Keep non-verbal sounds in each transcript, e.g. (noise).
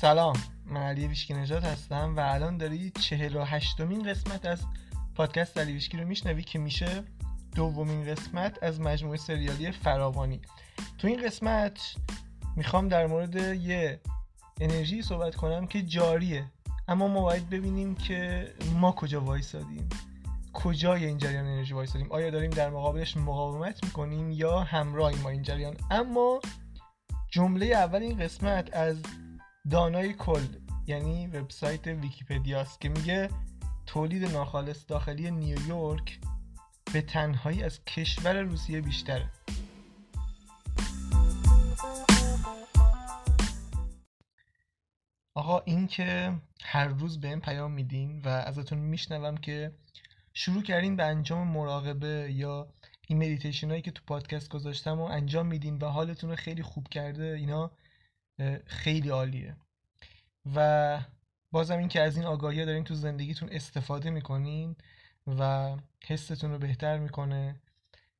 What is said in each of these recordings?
سلام من علی ویشکی نژاد هستم و الان داری چهل و هشتمین قسمت از پادکست علی ویشکی رو میشنوی که میشه دومین قسمت از مجموعه سریالی فراوانی. تو این قسمت می‌خوام در مورد یه انرژی صحبت کنم که جاریه اما ما باید ببینیم که ما کجا وایسادیم کجای این جریان انرژی وایسادیم. آیا داریم در مقابلش مقاومت می‌کنیم یا همراه ما این جریان؟ اما جمله اول این قسمت از دانای کل یعنی وبسایت ویکیپدیاست که میگه تولید ناخالص داخلی نیویورک به تنهایی از کشور روسیه بیشتره. آقا این که هر روز به این پیام میدین و ازتون میشنوم که شروع کردین به انجام مراقبه یا این مدیتیشن هایی که تو پادکست گذاشتم و انجام میدین و حالتون رو خیلی خوب کرده اینا خیلی عالیه. و بازم این که از این آگاهی دارین تو زندگیتون استفاده می‌کنین و حستون رو بهتر می‌کنه.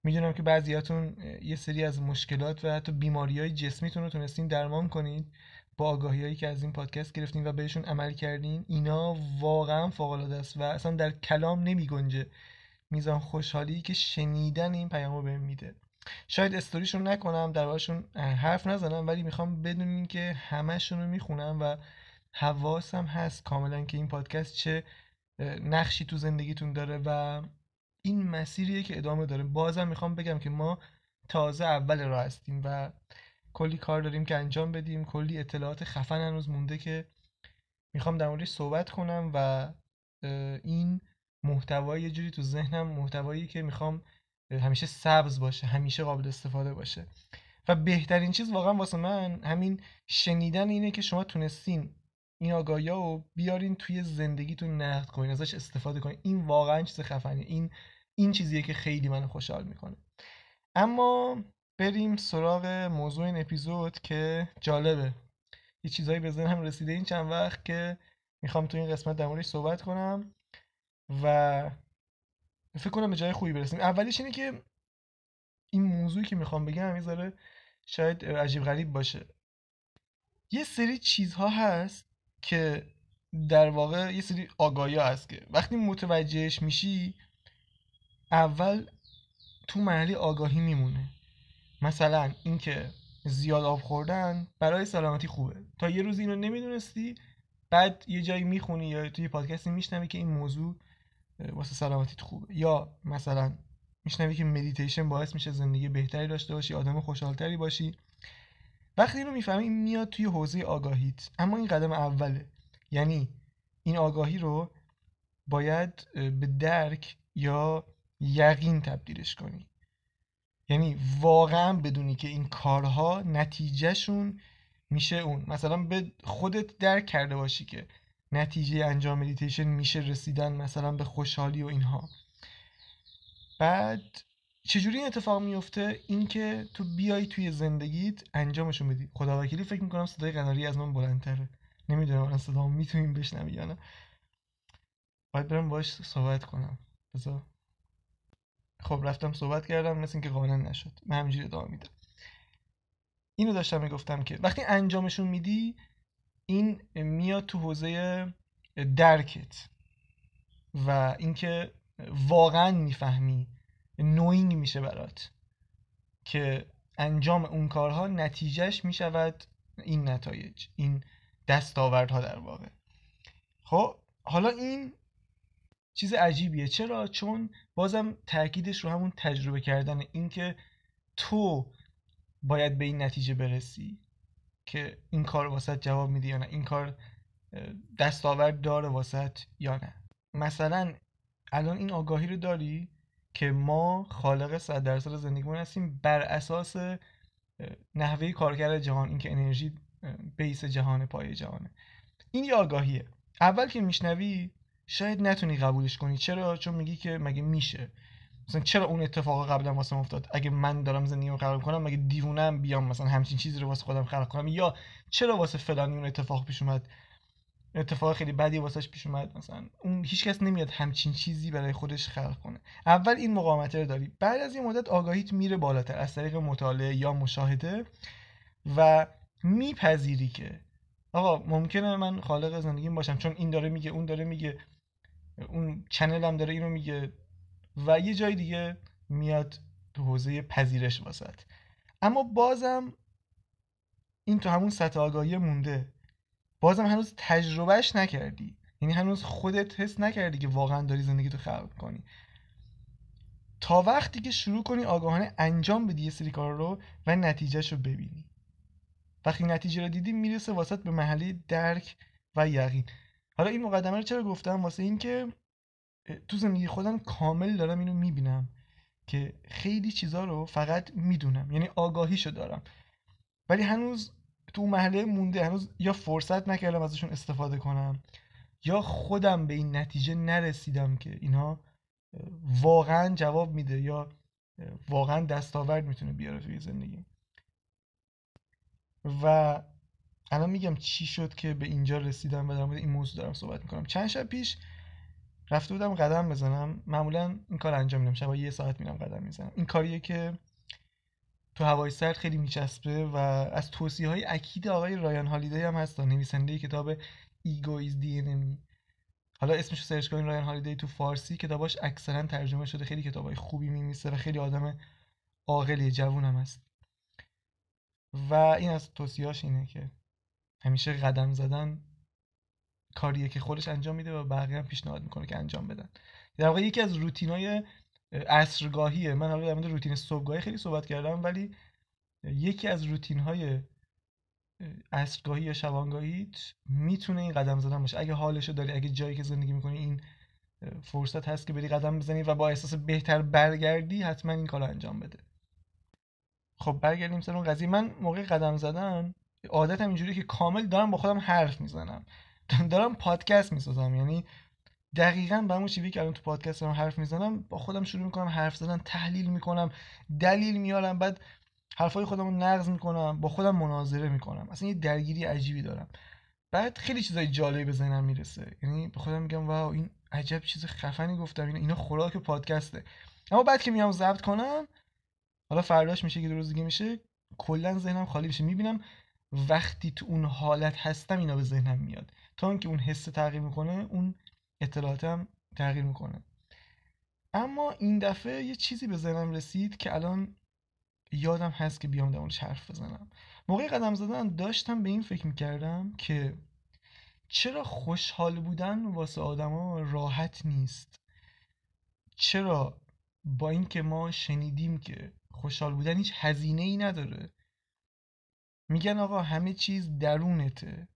می‌دونم که بعضیاتون یه سری از مشکلات و حتی بیماری های جسمیتون رو تونستین درمان کنید با آگاهی هایی که از این پادکست گرفتین و بهشون عمل کردین. اینا واقعا فوق است و اصلا در کلام نمی گنجه میزان خوشحالی که شنیدن این پیام رو بهم میده. شاید استوریشون نکنم در حرف نزنم ولی می‌خوام بدونین که همهشون رو می‌خونم و حواسم هست کاملا که این پادکست چه نقشی تو زندگیتون داره و این مسیریه که ادامه داره. بازم می‌خوام بگم که ما تازه اول راه هستیم و کلی کار داریم که انجام بدیم. کلی اطلاعات خفن هنوز مونده که می‌خوام در موردش صحبت کنم و این محتوای یه جوری تو ذهنم محتوایی که می‌خوام همیشه سبز باشه همیشه قابل استفاده باشه. و بهترین چیز واقعا واسه من همین شنیدن اینه که شما تونستین این آگاهی رو بیارین توی زندگیتون نقد کنین ازش استفاده کنین. این واقعا چیز خفنیه. این این چیزیه که خیلی من خوشحال می‌کنه. اما بریم سراغ موضوع این اپیزود که جالبه. یه چیزایی به ذهنم رسیده این چند وقت که می‌خوام تو این قسمت در موردش صحبت کنم و فکر کنم به جای خوبی برسیم. اولیش اینه که این موضوعی که می‌خوام بگم یه شاید عجیب غریب باشه. یه سری چیزها هست که در واقع یه سری آگاهی هست که وقتی متوجهش میشی اول تو محلی آگاهی میمونه. مثلا اینکه زیاد آب خوردن برای سلامتی خوبه. تا یه روز اینو نمی‌دونستی بعد یه جایی می‌خونی یا توی پادکستی میشنوی که این موضوع واسه سلامتیت خوبه. یا مثلا میشنوی که مدیتیشن باعث میشه زندگی بهتری داشته باشی آدم خوشحالتری باشی. وقتی اینو می‌فهمی میاد توی حوزه آگاهیت. اما این قدم اوله. یعنی این آگاهی رو باید به درک یا یقین تبدیلش کنی. یعنی واقعا بدونی که این کارها نتیجهشون میشه اون. مثلا به خودت درک کرده باشی که نتیجه انجام مدیتیشن میشه رسیدن مثلا به خوشحالی و اینها. بعد چجوری این اتفاق میفته؟ اینکه تو بیای توی زندگیت انجامشون بدی خدا وکیلی فکر می‌کنم صدای قناری از من بلندتره. نمی‌دونم الان صدا می‌تونیم بشنوی یا نه. باید برم باش صحبت کنم. بذار. خب رفتم صحبت کردم مثل اینکه قانع نشد. من همینجوری ادامه میدم. اینو داشتم می‌گفتم که وقتی انجامشون میدی این میاد تو حوزه درکت و اینکه واقعا می‌فهمی نوینگ میشه برات که انجام اون کارها نتیجهش می‌شود این نتایج این دستاوردها در واقع. خب حالا این چیز عجیبیه. چرا؟ چون بازم تاکیدش رو همون تجربه کردن اینکه تو باید به این نتیجه برسی. که این کار واسط جواب میده یا نه این کار دستاورد داره واسط یا نه. مثلا الان این آگاهی رو داری که ما خالق صد درصد زندگیمون هستیم بر اساس نحوه کارکرد جهان اینکه انرژی بیس جهان پای جهانه. این یه آگاهیه. اول که میشنوی شاید نتونی قبولش کنی. چرا؟ چون میگی که مگه میشه. مثلا چرا اون اتفاق قبلا واسه افتاد؟ اگه من دارم زندگیمو خراب کنم مگه دیوونم بیام مثلا همچین چیزی رو واسه خودم خلق کنم؟ یا چرا واسه فلانی اون اتفاق پیش اومد؟ اتفاق خیلی بدی واسش پیش اومد مثلا اون هیچکس نمیاد همچین چیزی برای خودش خلق کنه. اول این مقاومت رو داری. بعد از این مدت آگاهیت میره بالاتر از طریق مطالعه یا مشاهده و میپذیری که آقا ممکنه من خالق زندگیم باشم چون این داره میگه اون داره میگه اون چنل هم داره اینو میگه. و یه جای دیگه میاد تو حوزه پذیرش واسط. اما بازم این تو همون سطح آگاهی مونده. بازم هنوز تجربهش نکردی. یعنی هنوز خودت حس نکردی که واقعا داری زندگی تو خلق کنی. تا وقتی که شروع کنی آگاهانه انجام بدی یه سری کار رو و نتیجهش رو ببینی. وقتی نتیجه رو دیدی می‌رسه واسط به محله درک و یقین. حالا این مقدمه رو چرا گفتم؟ واسه اینکه تو زندگی خودم کامل دارم اینو می‌بینم که خیلی چیزا رو فقط می‌دونم یعنی آگاهیشو دارم. ولی هنوز تو محله مونده هنوز یا فرصت نکردم ازشون استفاده کنم یا خودم به این نتیجه نرسیدم که اینها واقعا جواب میده یا واقعا دستاورد می‌تونه بیاره توی زندگی. و الان میگم چی شد که به اینجا رسیدم و در مورد این موضوع دارم صحبت می‌کنم. چند شب پیش رفته بودم قدم بزنم. معمولا این کار انجام میدم. شبا یه ساعت میرم قدم می‌زنم. این کاریه که تو هوای سرد خیلی میچسبه و از توصیه های اکید آقای رایان هالیدی هم هست. نویسنده کتاب Ego Is the حالا اسمش سرچ کنین رایان هالیدی تو فارسی. کتاباش اکثرا ترجمه شده. خیلی کتابای خوبی میمیسه و خیلی آدم عاقلی جوونم هست. و این از توصیهاش اینه که همیشه قدم زدن کاریه که خودش انجام میده و بقیه هم پیشنهاد می‌کنه که انجام بدن. در واقع یکی از روتینای عصرگاهیه. من حالا در مورد روتین صبحگاهی خیلی صحبت کردم ولی یکی از روتین های عصرگاهی یا شبانگاهیت می‌تونه این قدم زدن باشه. اگه حالشو داری اگه جایی که زندگی می‌کنی این فرصت هست که بری قدم بزنی و با احساس بهتر برگردی حتما این کار انجام بده. خب برگردیم سر اون قضیه. من موقع قدم زدن عادتم اینجوری که کامل دارم با خودم حرف می‌زنم. (laughs) دارم پادکست می‌سازم. یعنی دقیقا به همون شیوهی که الان تو پادکست دارم حرف می‌زنم با خودم شروع می‌کنم حرف زدن تحلیل می‌کنم دلیل میارم بعد حرفای خودم رو نقض می‌کنم با خودم مناظره می‌کنم. اصلا یه درگیری عجیبی دارم. بعد خیلی چیزای جالبی به ذهنم می‌رسه. یعنی به خودم میگم واو این عجب چیز خفنی گفتم. اینا اینا خوراک پادکسته. اما بعد که میام ضبط کنم حالا فرداش میشه که دو روز دیگه میشه کلا ذهنم خالی میشه. می‌بینم وقتی تو اون حالت هستم اینا به ذهنم میاد. تا اینکه اون حس تغییر می‌کنه اون اطلاعاتم تغییر می‌کنه. اما این دفعه یه چیزی به ذهنم رسید که الان یادم هست که بیام در حرف بزنم. موقع قدم زدن داشتم به این فکر می‌کردم که چرا خوشحال بودن واسه آدما راحت نیست؟ چرا با اینکه ما شنیدیم که خوشحال بودن هیچ هزینه ای نداره میگن آقا همه چیز درونته.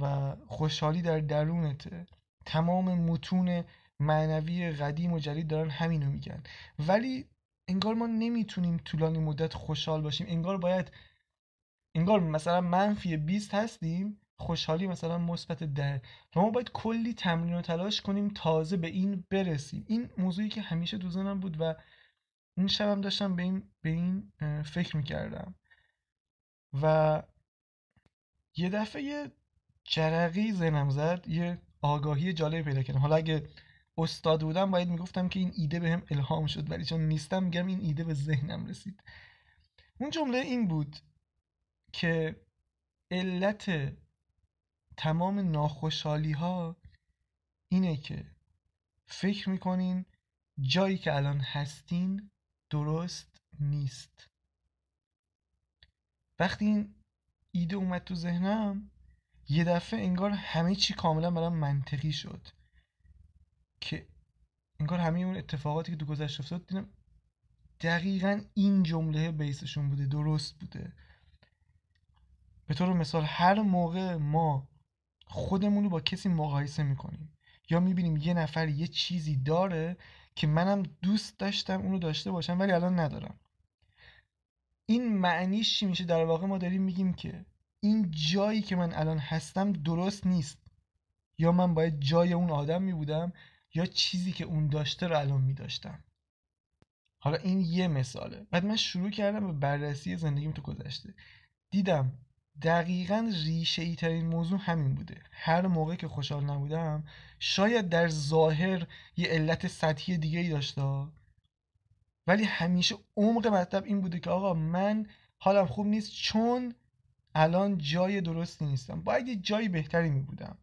و خوشحالی در درونته. تمام متون معنوی قدیم و جدید دارن همینو میگن. ولی انگار ما نمی‌تونیم طولانی مدت خوشحال باشیم. انگار باید انگار مثلا منفی 20 هستیم خوشحالی مثلا مثبت ده. و ما باید کلی تمرین و تلاش کنیم تازه به این برسیم. این موضوعی که همیشه تو ذهنم بود و این شبم داشتم به این به این فکر می‌کردم. و یه دفعه جرقی ذهنم زد یه آگاهی جالبی پیدا کردم. حالا اگه استاد بودم باید می‌گفتم که این ایده به هم الهام شد ولی چون نیستم میگم این ایده به ذهنم رسید. اون جمله این بود که علت تمام ناخوشحالی ها اینه که فکر می‌کنین جایی که الان هستین درست نیست. وقتی این ایده اومد تو ذهنم یه دفعه انگار همه چی کاملا برام منطقی شد که انگار همه اون اتفاقاتی که تو گذشته افتاد دیدم دقیقا این جمله بیسشون بوده درست بوده. به طور مثال هر موقع ما خودمون رو با کسی مقایسه می‌کنیم یا می‌بینیم یه نفر یه چیزی داره که منم دوست داشتم اونو داشته باشم ولی الان ندارم. این معنیش چی میشه؟ در واقع ما داریم میگیم که این جایی که من الان هستم درست نیست. یا من باید جای اون آدم می بودم یا چیزی که اون داشته رو الان می داشتم حالا این یه مثاله. بعد من شروع کردم به بررسی زندگیم تو گذشته. دیدم دقیقا ریشه ای ترین موضوع همین بوده. هر موقع که خوشحال نبودم شاید در ظاهر یه علت سطحی دیگه ای داشته ولی همیشه عمق مطلب این بوده که آقا من حالم خوب نیست چون الان جای درستی نیستم. باید یه جای بهتری می بودم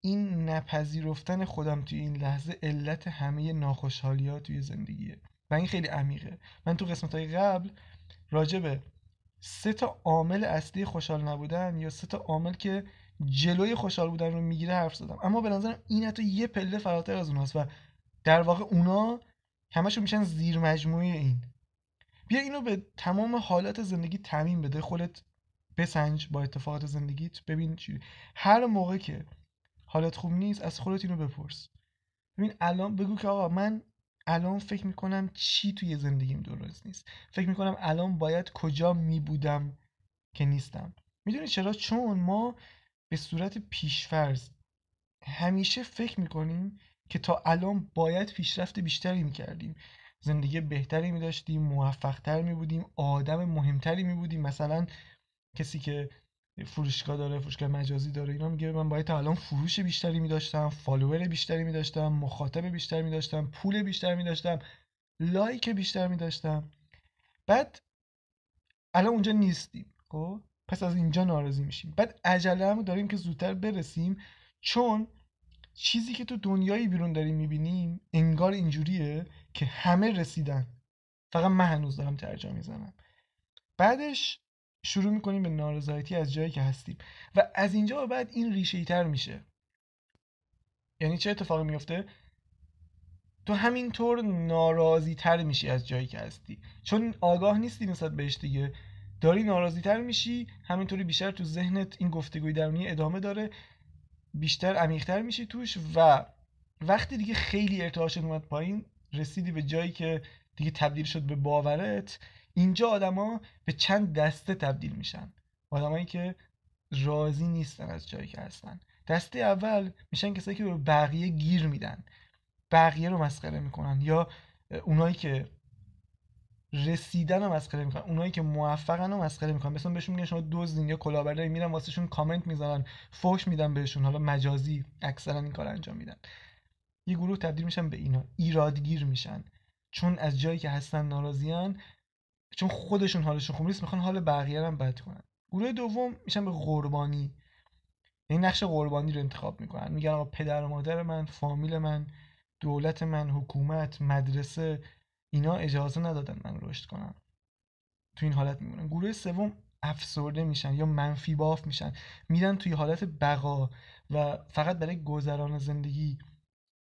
این نپذیرفتن خودم توی این لحظه علت همه ناخوشحالی ها توی زندگیه. و این خیلی عمیقه. من تو قسمت های قبل راجبه سه تا عامل اصلی خوشحال نبودن یا سه تا عامل که جلوی خوشحال بودن رو می‌گیره حرف زدم. اما به نظرم این حتی یه پله فراتر از اوناست و در واقع اونا همشون میشن زیر مجموعه این. بیا اینو به تمام حالات زندگی تعمین بده خودت بسنج با اتفاقات زندگیت ببین چی. هر موقع که حالت خوب نیست از خودت اینو بپرس. ببین الان بگو که آقا من الان فکر می‌کنم چی توی زندگیم درست نیست. فکر می‌کنم الان باید کجا میبودم که نیستم. می‌دونی چرا؟ چون ما به صورت پیشفرز همیشه فکر می‌کنیم که تا الان باید پیشرفت بیشتری می‌کردیم. زندگی بهتری میداشتیم موفقتر میبودیم آدم مهمتری میبودیم. مثلا کسی که فروشگاه داره فروشگاه مجازی داره اینا میگه من باید تا الان فروش بیشتری میداشتم فالوور بیشتری میداشتم مخاطب بیشتری میداشتم پول بیشتری میداشتم لایک بیشتر میداشتم. بعد الان اونجا نیستیم خب؟ پس از اینجا ناراضی میشیم. بعد عجله هم داریم که زودتر برسیم چون چیزی که تو دنیای بیرون داریم می‌بینیم انگار اینجوریه که همه رسیدن. فقط من هنوز دارم ترجمه می‌زنم. بعدش شروع می‌کنیم به نارضایتی از جایی که هستیم. و از اینجا به بعد این ریشه تر میشه. یعنی چه اتفاقی میفته تو همینطور ناراضی تر میشی از جایی که هستی. چون آگاه نیستی نسبت بهش دیگه. داری ناراضی تر میشی همینطوری بیشتر تو ذهنت این گفتگوی درونی ادامه داره. بیشتر عمیقتر میشی توش و وقتی دیگه خیلی ارتعاشت اومد پایین رسیدی به جایی که دیگه تبدیل شد به باورت اینجا آدما به چند دسته تبدیل میشن. آدمایی که راضی نیستن از جایی که هستن. دسته اول میشن کسایی که به بقیه گیر میدن. بقیه رو مسخره می‌کنن یا اونایی که رسیدن رو مسخره می‌کنن. اونایی که موفقن رو مسخره می‌کنن. مثلا بهشون میگن شما دزدین یا کلاهبرداری میرن واسهشون کامنت می‌زنن فوش میدن بهشون. حالا مجازی اکثرا این کار انجام میدن. یه گروه تبدیل میشن به اینا. ایرادگیر میشن. چون از جایی که هستن ناراضیان. چون خودشون حالشون خوب نیست می‌خوان حال بقیه هم بد کنن. گروه دوم میشن به قربانی. این نقش قربانی رو انتخاب می‌کنن. میگن آقا پدر و مادر من فامیل من دولت من حکومت مدرسه. اینا اجازه ندادن من رشد کنم. تو این حالت میمونن گروه سوم افسرده میشن یا منفی باف میشن. میرن توی حالت بقا و فقط برای گذران زندگی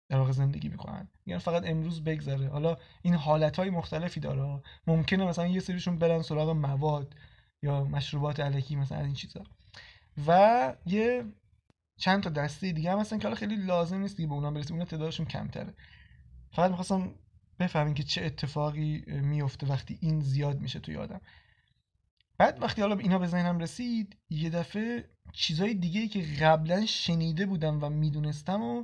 در واقع زندگی می‌کنن. میگن فقط امروز بگذره. حالا این حالت های مختلفی داره. ممکنه مثلا یه سریشون برن سراغ مواد یا مشروبات علکی مثلا این چیزا. و یه چند تا دسته دیگه هم هستن که حالا خیلی لازم نیست دیگه به اونا برسیم اونا تعدادشون کمتره. فقط می‌خواستم بفهمین که چه اتفاقی میفته وقتی این زیاد میشه توی آدم. بعد وقتی حالا اینا به ذهنم رسید یه دفعه چیزای دیگه ای که قبلا شنیده بودم و می‌دونستم و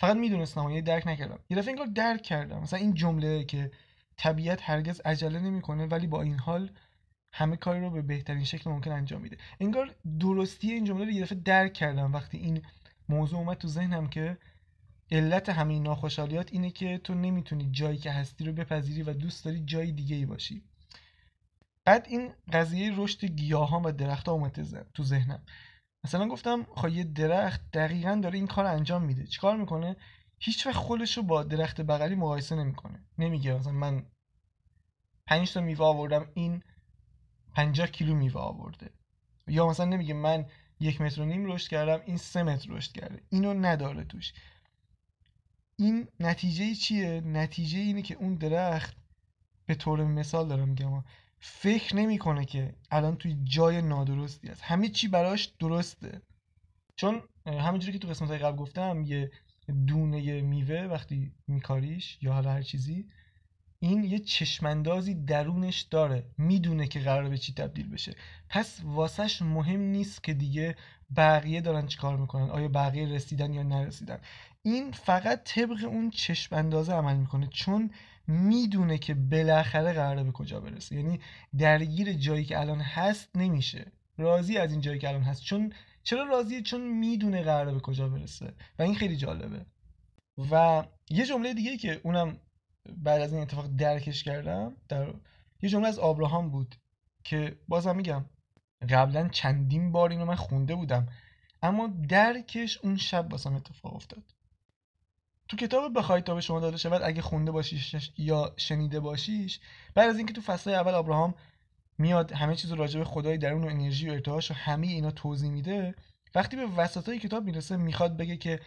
فقط می‌دونستم و یه درک نکردم. یه دفعه انگار درک کردم. مثلا این جمله که طبیعت هرگز عجله نمی‌کنه ولی با این حال همه کاری رو به بهترین شکل ممکن انجام میده. انگار درستی این جمله رو یه دفعه درک کردم وقتی این موضوع اومد تو ذهنم که علت همین ناخوشحالیات اینه که تو نمی‌تونی جایی که هستی رو بپذیری و دوست داری جای دیگه ای باشی. بعد این قضیه رشد گیاهان و درختها اومد تو ذهنم. مثلا گفتم خب یه درخت دقیقا داره این کار انجام میده. چیکار می‌کنه؟ هیچ وقت خودش رو با درخت بغلی مقایسه نمی‌کنه. نمیگه مثلا من 5 تا میوه آوردم این 50 کیلو میوه آورده. یا مثلا نمیگه من یک متر و نیم رشد کردم این سه متر رشد کرده. اینو نداره توش. این نتیجه چیه؟ نتیجه اینه که اون درخت به طور مثال دارم میگم فکر نمی‌کنه که الان توی جای نادرستی است. همه چی براش درسته. چون همینجوری که تو قسمت قبل گفتم یه دونه میوه وقتی میکاریش یا حالا هر چیزی این یه چشمندازی درونش داره. می‌دونه که قرار به چی تبدیل بشه. پس واسش مهم نیست که دیگه بقیه دارن چیکار می‌کنن. آیا بقیه رسیدن یا نرسیدن. این فقط طبق اون چشم اندازه عمل می‌کنه چون می‌دونه که بالاخره قراره به کجا برسه. یعنی درگیر جایی که الان هست نمیشه. راضی از این جایی که الان هست. چون چرا راضیه؟ چون می‌دونه قراره به کجا برسه. و این خیلی جالبه. و یه جمله دیگه که اونم بعد از این اتفاق درکش کردم در یه جمله از آبراهام بود که بازم میگم قبلا چندین بار اینو من خونده بودم. اما درکش اون شب واسم اتفاق افتاد. تو کتاب بخواید تا به شما داده شود اگه خونده باشیش یا شنیده باشیش بعد از اینکه تو فصل اول ابراهام میاد همه چیز راجع به خدای درون و انرژی و ارتعاش و همه اینا توضیح میده وقتی به وسطای کتاب می‌رسه می‌خواد بگه که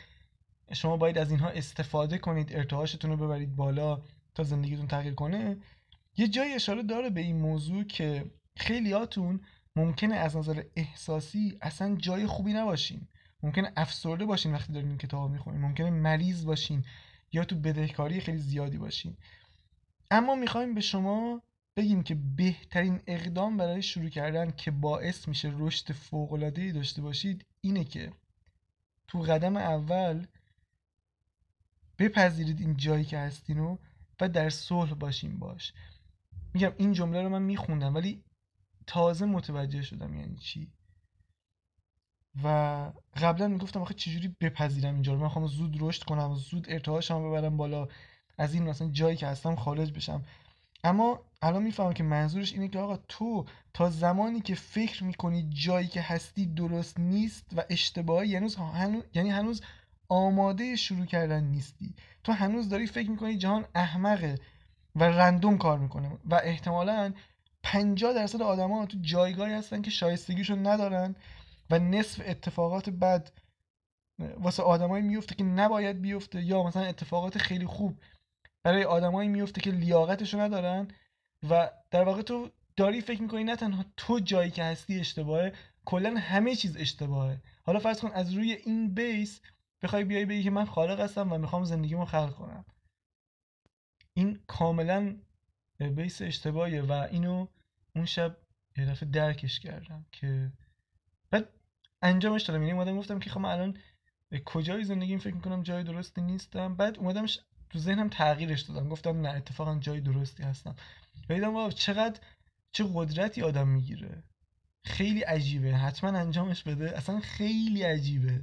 شما باید از اینها استفاده کنید ارتعاشتون رو ببرید بالا تا زندگیتون تغییر کنه. یه جای اشاره داره به این موضوع که خیلیاتون ممکنه از نظر احساسی اصلا جای خوبی نباشین. ممکنه افسرده باشین وقتی دارین این کتاب می‌خونین. ممکنه مریض باشین یا تو بدهکاری خیلی زیادی باشین. اما می‌خوایم به شما بگیم که بهترین اقدام برای شروع کردن که باعث میشه رشد فوق‌العاده‌ای داشته باشید اینه که تو قدم اول بپذیرید این جایی که هستین و در صلح باشین باش. میگم این جمله رو من میخوندم ولی تازه متوجه شدم یعنی چی. و قبلا می‌گفتم آخه چجوری بپذیرم اینجا رو؟ من خواهم زود رشد کنم زود ارتعاشم ببرم بالا از این مثلا جایی که هستم خارج بشم. اما الان می‌فهمم که منظورش اینه که آقا تو تا زمانی که فکر می‌کنی جایی که هستی درست نیست و اشتباهی یعنی هنوز, یعنی هنوز آماده شروع کردن نیستی. تو هنوز داری فکر می‌کنی جهان احمقه و رندوم کار می‌کنه و احتمالا 50 درصد آدما تو جایگاهی هستن که شایستگیشو ندارن. و نصف اتفاقات بد واسه آدمایی میفته که نباید بیفته یا مثلا اتفاقات خیلی خوب برای آدمایی میفته که لیاقتشو ندارن و در واقع تو داری فکر می‌کنی نه تنها تو جایی که هستی اشتباهه کلا همه چیز اشتباهه. حالا فرض کن از روی این بیس بخوای بیای بگی که من خالق هستم و می‌خوام زندگیمو خلق کنم. این کاملا بیس اشتباهیه و اینو اون شب یه دفعه درکش کردم که بعد انجامش دادم. یعنی اومدم گفتم که خب من الان کجای زندگی فکر می‌کنم جای درستی نیستم. بعد اومدمش تو ذهنم تغییرش دادم. گفتم نه اتفاقا جای درستی هستم. دیدم چقدر چه قدرتی آدم می‌گیره. خیلی عجیبه. حتما انجامش بده. اصلا خیلی عجیبه.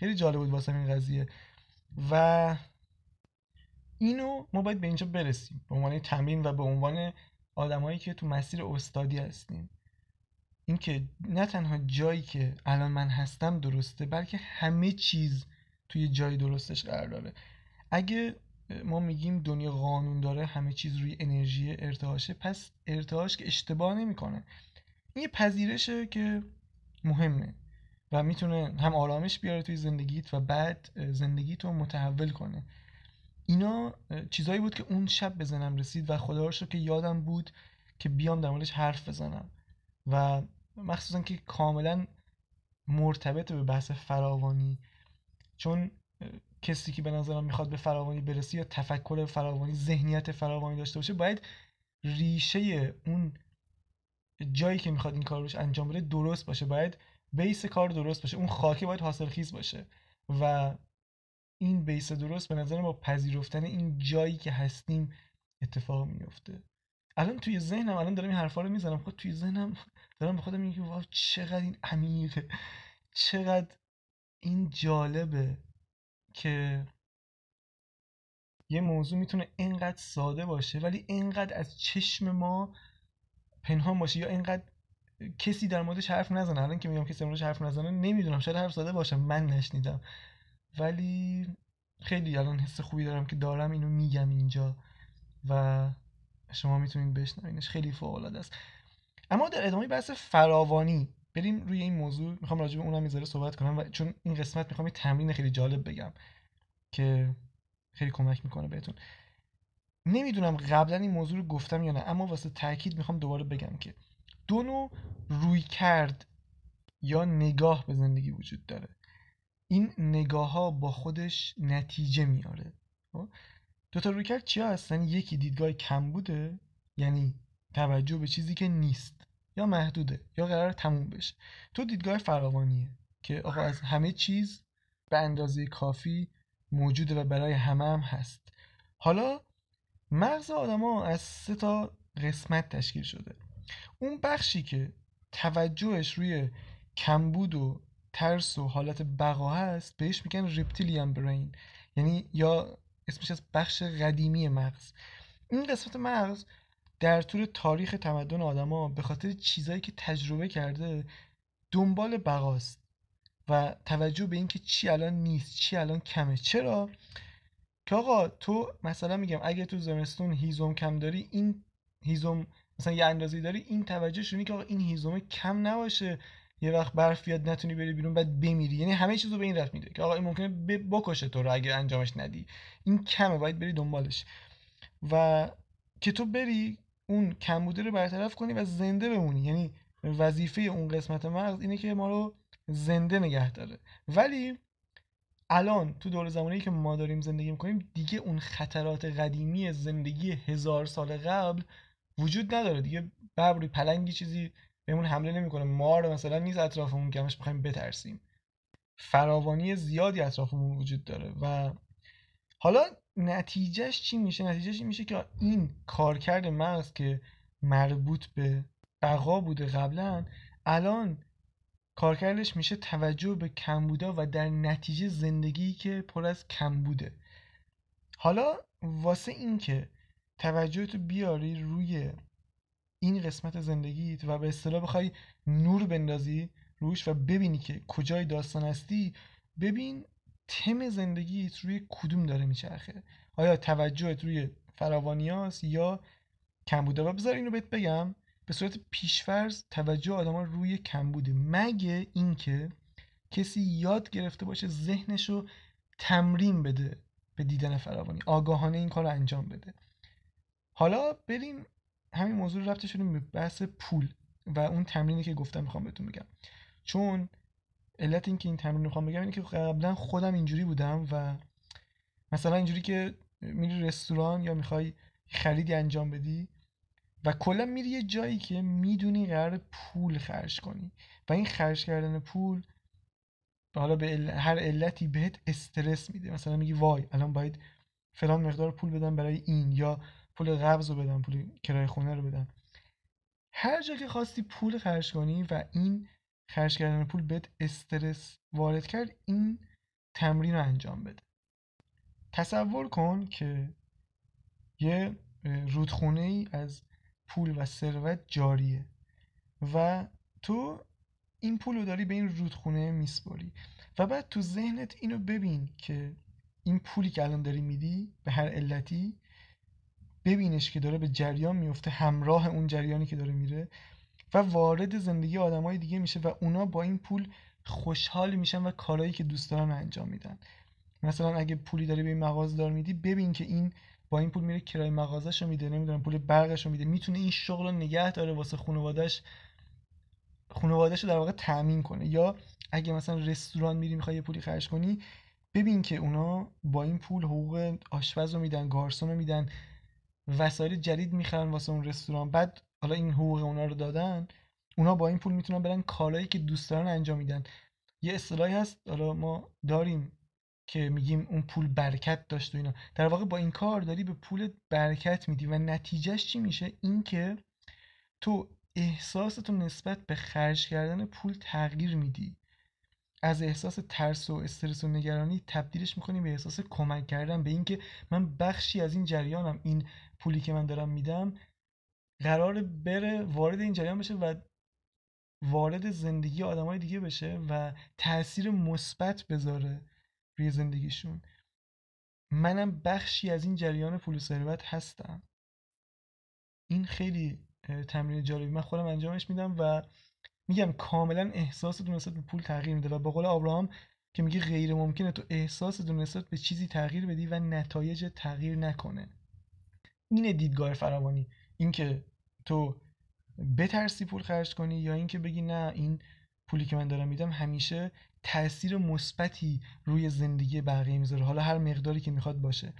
خیلی جالب بود واسه این قضیه. و اینو ما باید به اینجا برسیم. به عنوان تمرین و به عنوان آدمایی که تو مسیر استادی هستیم. اینکه نه تنها جایی که الان من هستم درسته بلکه همه چیز توی جای درستش قرار داره. اگه ما میگیم دنیا قانون داره همه چیز روی انرژی ارتعاشه پس ارتعاش که اشتباه نمی‌کنه. این یه پذیرشه که مهمه و می‌تونه هم آرامش بیاره توی زندگیت و بعد زندگیت رو متحول کنه. اینا چیزایی بود که اون شب به ذهنم رسید و خدا رو که یادم بود که بیام در موردش حرف بزنم. و مخصوصا که کاملا مرتبط به بحث فراوانی چون کسی که به نظرم می‌خواد به فراوانی برسی یا تفکر فراوانی ذهنیت فراوانی داشته باشه باید ریشه اون جایی که می‌خواد این کار روش انجام بده درست باشه. باید بیس کار درست باشه. اون خاکه باید حاصل خیز باشه. و این بیس درست به نظر با پذیرفتن این جایی که هستیم اتفاق میفته الان توی ذهنم الان دارم این حرفا رو می‌زنم. خود توی ذهنم دارم به خودم میگم واو چقدر این عمیقه چقدر این جالبه که یه موضوع می‌تونه اینقدر ساده باشه ولی اینقدر از چشم ما پنهان باشه یا اینقدر کسی در موردش حرف نزنه. الان که میگم کسی در موردش حرف نزنه نمی‌دونم شاید حرف زده باشم من نشنیدم. ولی خیلی الان حس خوبی دارم که دارم اینو میگم اینجا و شما می‌تونید بشنوینش. خیلی فوق العاده است. اما در ادامه بحث فراوانی بریم روی این موضوع. می‌خوام راجع به اونم می‌ذاره صحبت کنم و چون این قسمت می‌خوام یه تمرین خیلی جالب بگم که خیلی کمک می‌کنه بهتون. نمی‌دونم قبلا این موضوع رو گفتم یا نه اما واسه تاکید می‌خوام دوباره بگم که دو نوع روی کرد یا نگاه به زندگی وجود داره. این نگاه ها با خودش نتیجه میاره خب؟ دو تا روی کرد چیا هستن؟ یکی دیدگاه کم بوده یعنی توجه به چیزی که نیست یا محدوده یا قرار تموم بشه. تو دیدگاه فراوانیه که آقا از همه چیز به اندازه کافی موجوده و برای همه هم هست. حالا مغز آدما از سه تا قسمت تشکیل شده. اون بخشی که توجهش روی کمبود و ترس و حالت بقا هست بهش میگن ریپتیلیان برین یعنی یا اسمش از بخش قدیمی مغز. این قسمت مغز در طول تاریخ تمدن آدما به خاطر چیزایی که تجربه کرده دنبال بقاست و توجه به اینکه چی الان نیست چی الان کمه. چرا؟ که آقا تو مثلا میگم اگه تو زمستون هیزم کم داری این هیزم مثلا یه اندازه داری این توجه شونی که آقا این هیزم کم نباشه. یه وقت برف بیاد نتونی بری بیرون بعد بمیری. یعنی همه چیزو به این رفت میده که آقا این ممکنه بکشه تو رو اگه انجامش ندی. این کمه باید بری دنبالش. و که تو بری اون کمبوده رو برطرف کنی و زنده بمونی. یعنی وظیفه اون قسمت مغز اینه که ما رو زنده نگه داره. ولی الان تو دور زمانی که ما داریم زندگی می‌کنیم دیگه اون خطرات قدیمی زندگی هزار سال قبل وجود نداره دیگه. ببری پلنگی چیزی بهمون حمله نمی‌کنه. مار مثلا نیست اطرافمون که همش بخوایم بترسیم. فراوانی زیادی اطرافمون وجود داره. و حالا نتیجهش چی میشه؟ نتیجهش این میشه که این کارکرد مغز که مربوط به بقا بوده قبلا الان کارکردش میشه توجه به کمبودا و در نتیجه زندگی که پر از کم بوده. حالا واسه اینکه توجه تو بیاری روی این قسمت زندگیت و به اصطلاح بخوای نور بندازی روش و ببینی که کجای داستان هستی ببین تم زندگیت روی کدوم داره میچرخه؟ آیا توجهت روی فراوانیاست یا کمبوده؟ و بذار اینو بهت بگم به صورت پیشفرز توجه آدما روی کمبوده. مگه اینکه کسی یاد گرفته باشه ذهنش رو تمرین بده به دیدن فراوانی آگاهانه این کار رو انجام بده؟ حالا بریم همین موضوع رو ربطش به بحث پول و اون تمرینی که گفتم می‌خوام بهتون بگم. چون علت این که این تمرین می‌خوام بگم اینه که قبلا خودم اینجوری بودم و مثلا اینجوری که میری رستوران یا می‌خوای خریدی انجام بدی و کلا میری یه جایی که می‌دونی قرار پول خرج کنی و این خرج کردن پول حالا به هر علتی بهت استرس میده. مثلا میگی وای الان باید فلان مقدار پول بدم برای این یا پول قبض رو بدم پول کرایه خونه رو بدم. هر جا که خواستی پول خرج کنی و این خرج کردن پول بهت استرس وارد کرد این تمرین رو انجام بده. تصور کن که یه رودخونه ای از پول و ثروت جاریه و تو این پول رو داری به این رودخونه میسپاری و بعد تو ذهنت اینو ببین که این پولی که الان داری میدی به هر علتی ببینش که داره به جریان میفته همراه اون جریانی که داره میره و وارد زندگی آدمای دیگه میشه و اونا با این پول خوشحال میشن و کارهایی که دوست دارن انجام میدن. مثلا اگه پولی داری به این مغازه دار میدی ببین که این با این پول میره کرای مغازهشو میده نمی‌دونم پول برقشو میده. می‌تونه این شغل رو نگه داره واسه خانوادهش خانوادهش رو در واقع تأمین کنه. یا اگه مثلا رستوران میری می‌خوای یه پولی خرج کنی ببین که اونا با این پول حقوق آشپز رو میدن گارسون رو میدن وسایل جدید می‌خرن واسه اون رستوران. بعد حالا این حقوق اونا رو دادن اونا با این پول می‌تونن برن کارهایی که دوست دارن انجام میدن. یه اصطلاحی هست حالا ما داریم که میگیم اون پول برکت داشت و اینا. در واقع با این کار داری به پول برکت میدی و نتیجهش چی میشه؟ اینکه تو احساستو نسبت به خرج کردن پول تغییر میدی. از احساس ترس و استرس و نگرانی تبدیلش می‌کنی به احساس کمک کردن به اینکه من بخشی از این جریانم این پولی که من دارم میدم قرار بره وارد این جریان بشه و وارد زندگی آدمای دیگه بشه و تاثیر مثبت بذاره روی زندگیشون. منم بخشی از این جریان پول و ثروت هستم. این خیلی تمرین جالبی. من خودم انجامش میدم و میگم کاملا احساستون نسبت به پول تغییر میده و به قول آبراهام که میگه غیر ممکنه تو احساستون نسبت به چیزی تغییر بدی و نتایج تغییر نکنه. اینه دیدگاه فراوانی. اینکه تو بترسی پول خرج کنی یا اینکه بگی نه این پولی که من دارم میدم همیشه تاثیر مثبتی روی زندگی بقیه می‌ذاره. حالا هر مقداری که می‌خواد باشه.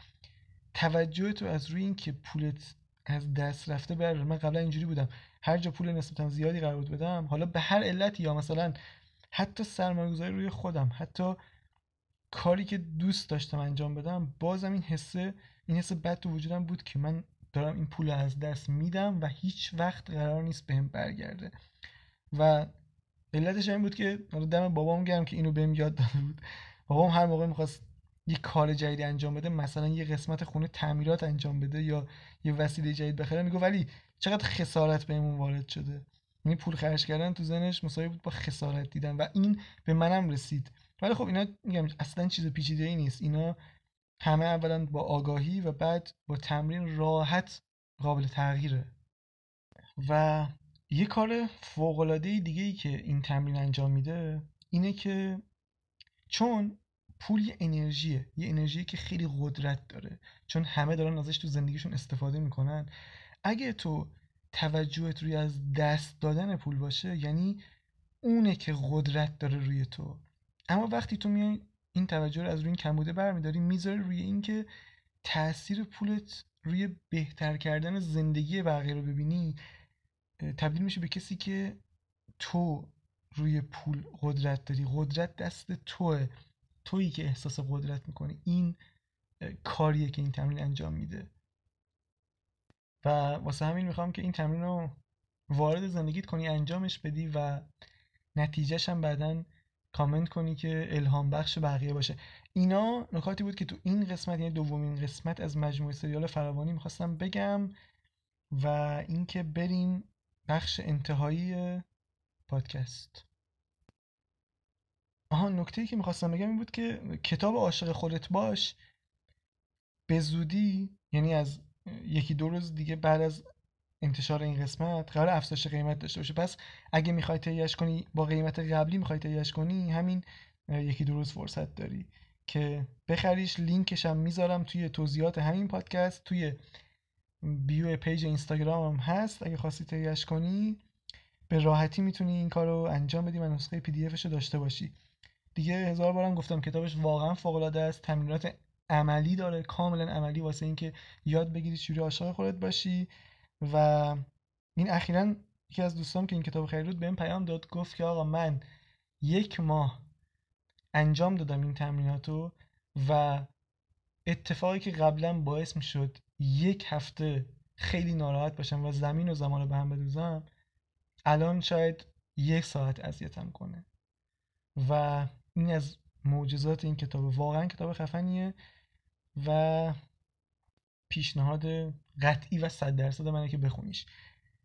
توجه تو از روی اینکه پولت از دست رفته بر من قبلا اینجوری بودم. هر جا پول نسبتا زیادی قرار بود بدم حالا به هر علتی یا مثلا حتی سرمایه‌گذاری روی خودم حتی کاری که دوست داشتم انجام بدم بازم این حسه این حس بد تو وجودم بود که من دارم این پول از دست میدم و هیچ وقت قرار نیست بهم برگرده. و علتش این بود که دم بابام گرم که اینو بهم یاد داده بود. بابام هر موقع می‌خواست یه کار جدید انجام بده مثلا یه قسمت خونه تعمیرات انجام بده یا یه وسیله جدید بخره میگه ولی چقدر خسارت بهمون وارد شده. یعنی پول خرج کردن تو ذهنش مساوی بود با خسارت دیدن و این به منم رسید. ولی خب اینا میگم اصلا چیز پیچیده ای نیست. اینا همه اولا با آگاهی و بعد با تمرین راحت قابل تغییره. و یه کار فوق‌العاده دیگه ای که این تمرین انجام میده اینه که چون پول یه انرژیه یه انرژی که خیلی قدرت داره چون همه دارن ازش تو زندگیشون استفاده می‌کنن اگه تو توجهت روی از دست دادن پول باشه یعنی اونه که قدرت داره روی تو. اما وقتی تو میای این توجه رو از روی این کمبوده برمیداری می‌ذاری روی اینکه تاثیر پولت روی بهتر کردن زندگی بقیه رو ببینی تبدیل میشه به کسی که تو روی پول قدرت داری. قدرت دست توه. تویی که احساس قدرت می‌کنی. این کاریه که این تمرین انجام میده. و واسه همین می‌خوام که این تمرین رو وارد زندگیت کنی انجامش بدی و نتیجهش هم بعدا کامنت کنی که الهام بخش بقیه باشه. اینا نکاتی بود که تو این قسمت یعنی دومین قسمت از مجموعه سریال فراوانی می‌خواستم بگم و اینکه بریم بخش انتهایی پادکست. آها نکته که می‌خواستم بگم این بود که کتاب عاشق خودت باش به زودی یعنی از یکی دو روز دیگه بعد از انتشار این قسمت قرار افزایش قیمت داشته باشه. پس اگه می‌خوای تهیهش کنی با قیمت قبلی می‌خوای تهیهش کنی همین یکی دو روز فرصت داری که بخریش. لینکش هم می‌ذارم توی توضیحات همین پادکست. توی bio page اینستاگرام هم هست. اگه خواستی تهیهش کنی به راحتی می‌تونی این کار رو انجام بدی و نسخه PDF ش رو داشته باشی. دیگه هزار بارم گفتم کتابش واقعا فوق العاده است. تمرینات عملی داره. کاملا عملی واسه اینکه یاد بگیری چجوری عاشق خودت باشی. و این اخیرا یکی از دوستان که این کتاب خرید بهم پیام داد گفت که آقا من یک ماه انجام دادم این تمریناتو و اتفاقی که قبلا باعث می شد یک هفته خیلی ناراحت باشم و زمین و زمان رو به هم بدوزم الان شاید یک ساعت اذیتم کنه. و این از معجزات این کتاب. واقعا کتاب خفنیه و پیشنهاد قطعی و صد درصد منه که بخونیش.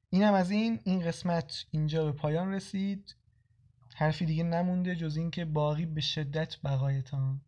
اینم از این این قسمت اینجا به پایان رسید. حرفی دیگه نمونده جز اینکه باقی به شدت بقایتان